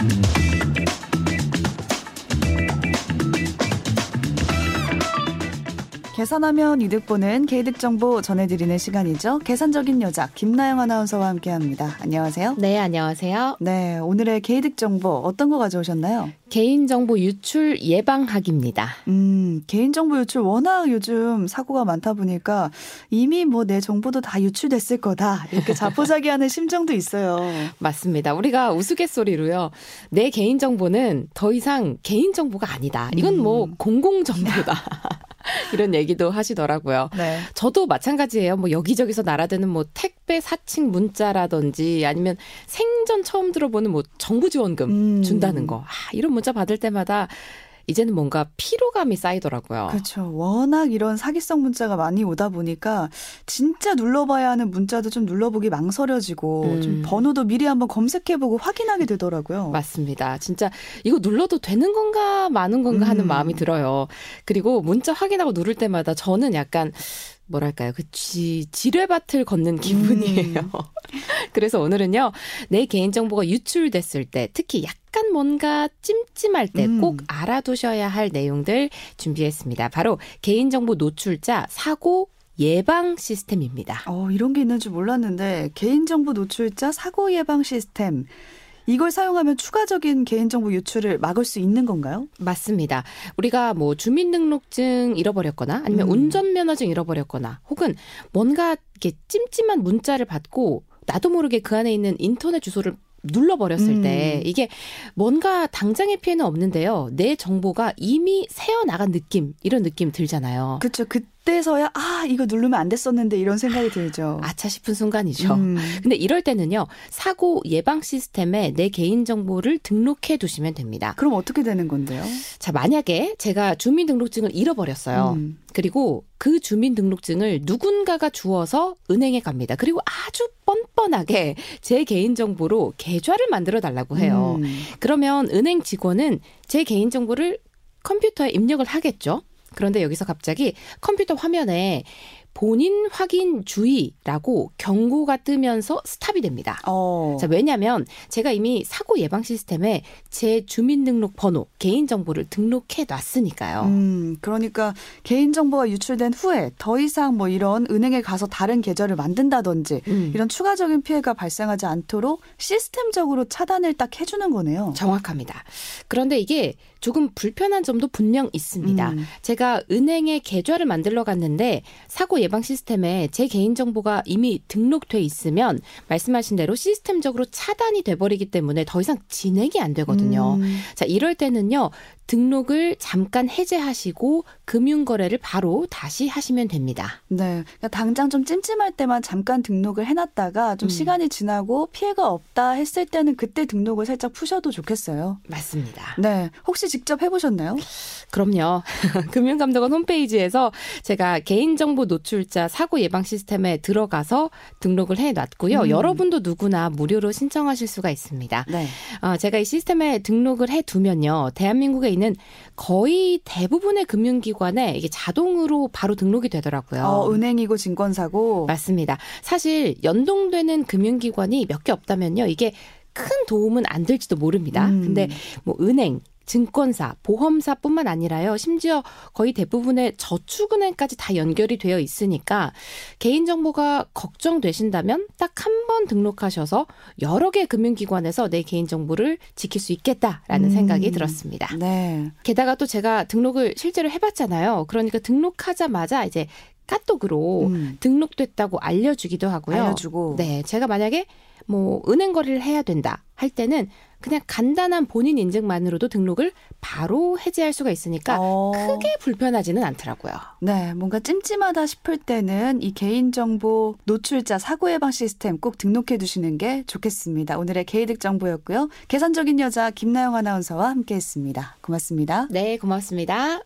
Mm-hmm. 계산하면 이득 보는 개이득 정보 전해드리는 시간이죠. 계산적인 여자 김나영 아나운서와 함께합니다. 안녕하세요. 네, 안녕하세요. 네, 오늘의 개이득 정보 어떤 거 가져오셨나요? 개인정보 유출 예방학입니다. 음, 개인정보 유출 워낙 요즘 사고가 많다 보니까 이미 뭐 내 정보도 다 유출됐을 거다 이렇게 자포자기하는 심정도 있어요. 맞습니다. 우리가 우스갯소리로요. 내 개인정보는 더 이상 개인정보가 아니다. 이건 뭐 음. 공공정보다. 이런 얘기도 하시더라고요. 네. 저도 마찬가지예요. 뭐 여기저기서 날아드는 뭐 택배 사칭 문자라든지 아니면 생전 처음 들어보는 뭐 정부 지원금 음. 준다는 거. 아, 이런 문자 받을 때마다 이제는 뭔가 피로감이 쌓이더라고요. 그렇죠. 워낙 이런 사기성 문자가 많이 오다 보니까 진짜 눌러봐야 하는 문자도 좀 눌러보기 망설여지고 음. 좀 번호도 미리 한번 검색해보고 확인하게 되더라고요. 맞습니다. 진짜 이거 눌러도 되는 건가 마는 건가 하는 음. 마음이 들어요. 그리고 문자 확인하고 누를 때마다 저는 약간 뭐랄까요. 그 지, 지뢰밭을 걷는 기분이에요. 음. 그래서 오늘은요. 내 개인정보가 유출됐을 때 특히 약간 뭔가 찜찜할 때 음. 꼭 알아두셔야 할 내용들 준비했습니다. 바로 개인정보 노출자 사고 예방 시스템입니다. 어, 이런 게 있는 줄 몰랐는데 개인정보 노출자 사고 예방 시스템 이걸 사용하면 추가적인 개인정보 유출을 막을 수 있는 건가요? 맞습니다. 우리가 뭐 주민등록증 잃어버렸거나 아니면 음. 운전면허증 잃어버렸거나 혹은 뭔가 이렇게 찜찜한 문자를 받고 나도 모르게 그 안에 있는 인터넷 주소를 눌러버렸을 음. 때 이게 뭔가 당장의 피해는 없는데요. 내 정보가 이미 새어나간 느낌 이런 느낌 들잖아요. 그렇죠. 그때서야 아 이거 누르면 안 됐었는데 이런 생각이 들죠. 아차 싶은 순간이죠. 음. 근데 이럴 때는요. 사고 예방 시스템에 내 개인 정보를 등록해 두시면 됩니다. 그럼 어떻게 되는 건데요? 자, 만약에 제가 주민등록증을 잃어버렸어요. 음. 그리고 그 주민등록증을 누군가가 주어서 은행에 갑니다. 그리고 아주 뻔 뻔하게 제 개인정보로 계좌를 만들어 달라고 해요. 음. 그러면 은행 직원은 제 개인정보를 컴퓨터에 입력을 하겠죠. 그런데 여기서 갑자기 컴퓨터 화면에 본인 확인 주의라고 경고가 뜨면서 스탑이 됩니다. 어. 자, 왜냐면 제가 이미 사고 예방 시스템에 제 주민등록 번호, 개인정보를 등록해 놨으니까요. 음, 그러니까 개인정보가 유출된 후에 더 이상 뭐 이런 은행에 가서 다른 계좌를 만든다든지 음. 이런 추가적인 피해가 발생하지 않도록 시스템적으로 차단을 딱 해주는 거네요. 정확합니다. 그런데 이게 조금 불편한 점도 분명 있습니다. 음. 제가 은행에 계좌를 만들러 갔는데 사고 예방 시스템에 제 개인 정보가 이미 등록돼 있으면 말씀하신 대로 시스템적으로 차단이 돼 버리기 때문에 더 이상 진행이 안 되거든요. 음. 자, 이럴 때는요, 등록을 잠깐 해제하시고 금융 거래를 바로 다시 하시면 됩니다. 네. 그러니까 당장 좀 찜찜할 때만 잠깐 등록을 해놨다가 좀 음. 시간이 지나고 피해가 없다 했을 때는 그때 등록을 살짝 푸셔도 좋겠어요. 맞습니다. 네. 혹시 직접 해보셨나요? 그럼요. 금융감독원 홈페이지에서 제가 개인정보 노출자 사고 예방 시스템에 들어가서 등록을 해놨고요. 음. 여러분도 누구나 무료로 신청하실 수가 있습니다. 네. 어, 제가 이 시스템에 등록을 해두면요. 대한민국에 있는 거의 대부분의 금융기관에 이게 자동으로 바로 등록이 되더라고요. 어, 은행이고 증권사고. 맞습니다. 사실 연동되는 금융기관이 몇 개 없다면요. 이게 큰 도움은 안 될지도 모릅니다. 음. 근데 뭐 은행, 증권사, 보험사뿐만 아니라요. 심지어 거의 대부분의 저축은행까지 다 연결이 되어 있으니까 개인정보가 걱정되신다면 딱 한번 등록하셔서 여러 개 금융기관에서 내 개인정보를 지킬 수 있겠다라는 음. 생각이 들었습니다. 네. 게다가 또 제가 등록을 실제로 해봤잖아요. 그러니까 등록하자마자 이제 카톡으로 음. 등록됐다고 알려주기도 하고요. 알려주고. 네, 제가 만약에 뭐 은행 거래를 해야 된다 할 때는 그냥 간단한 본인 인증만으로도 등록을 바로 해제할 수가 있으니까 어. 크게 불편하지는 않더라고요. 네, 뭔가 찜찜하다 싶을 때는 이 개인정보 노출자 사고 예방 시스템 꼭 등록해 두시는 게 좋겠습니다. 오늘의 개이득 정보였고요. 계산적인 여자 김나영 아나운서와 함께했습니다. 고맙습니다. 네, 고맙습니다.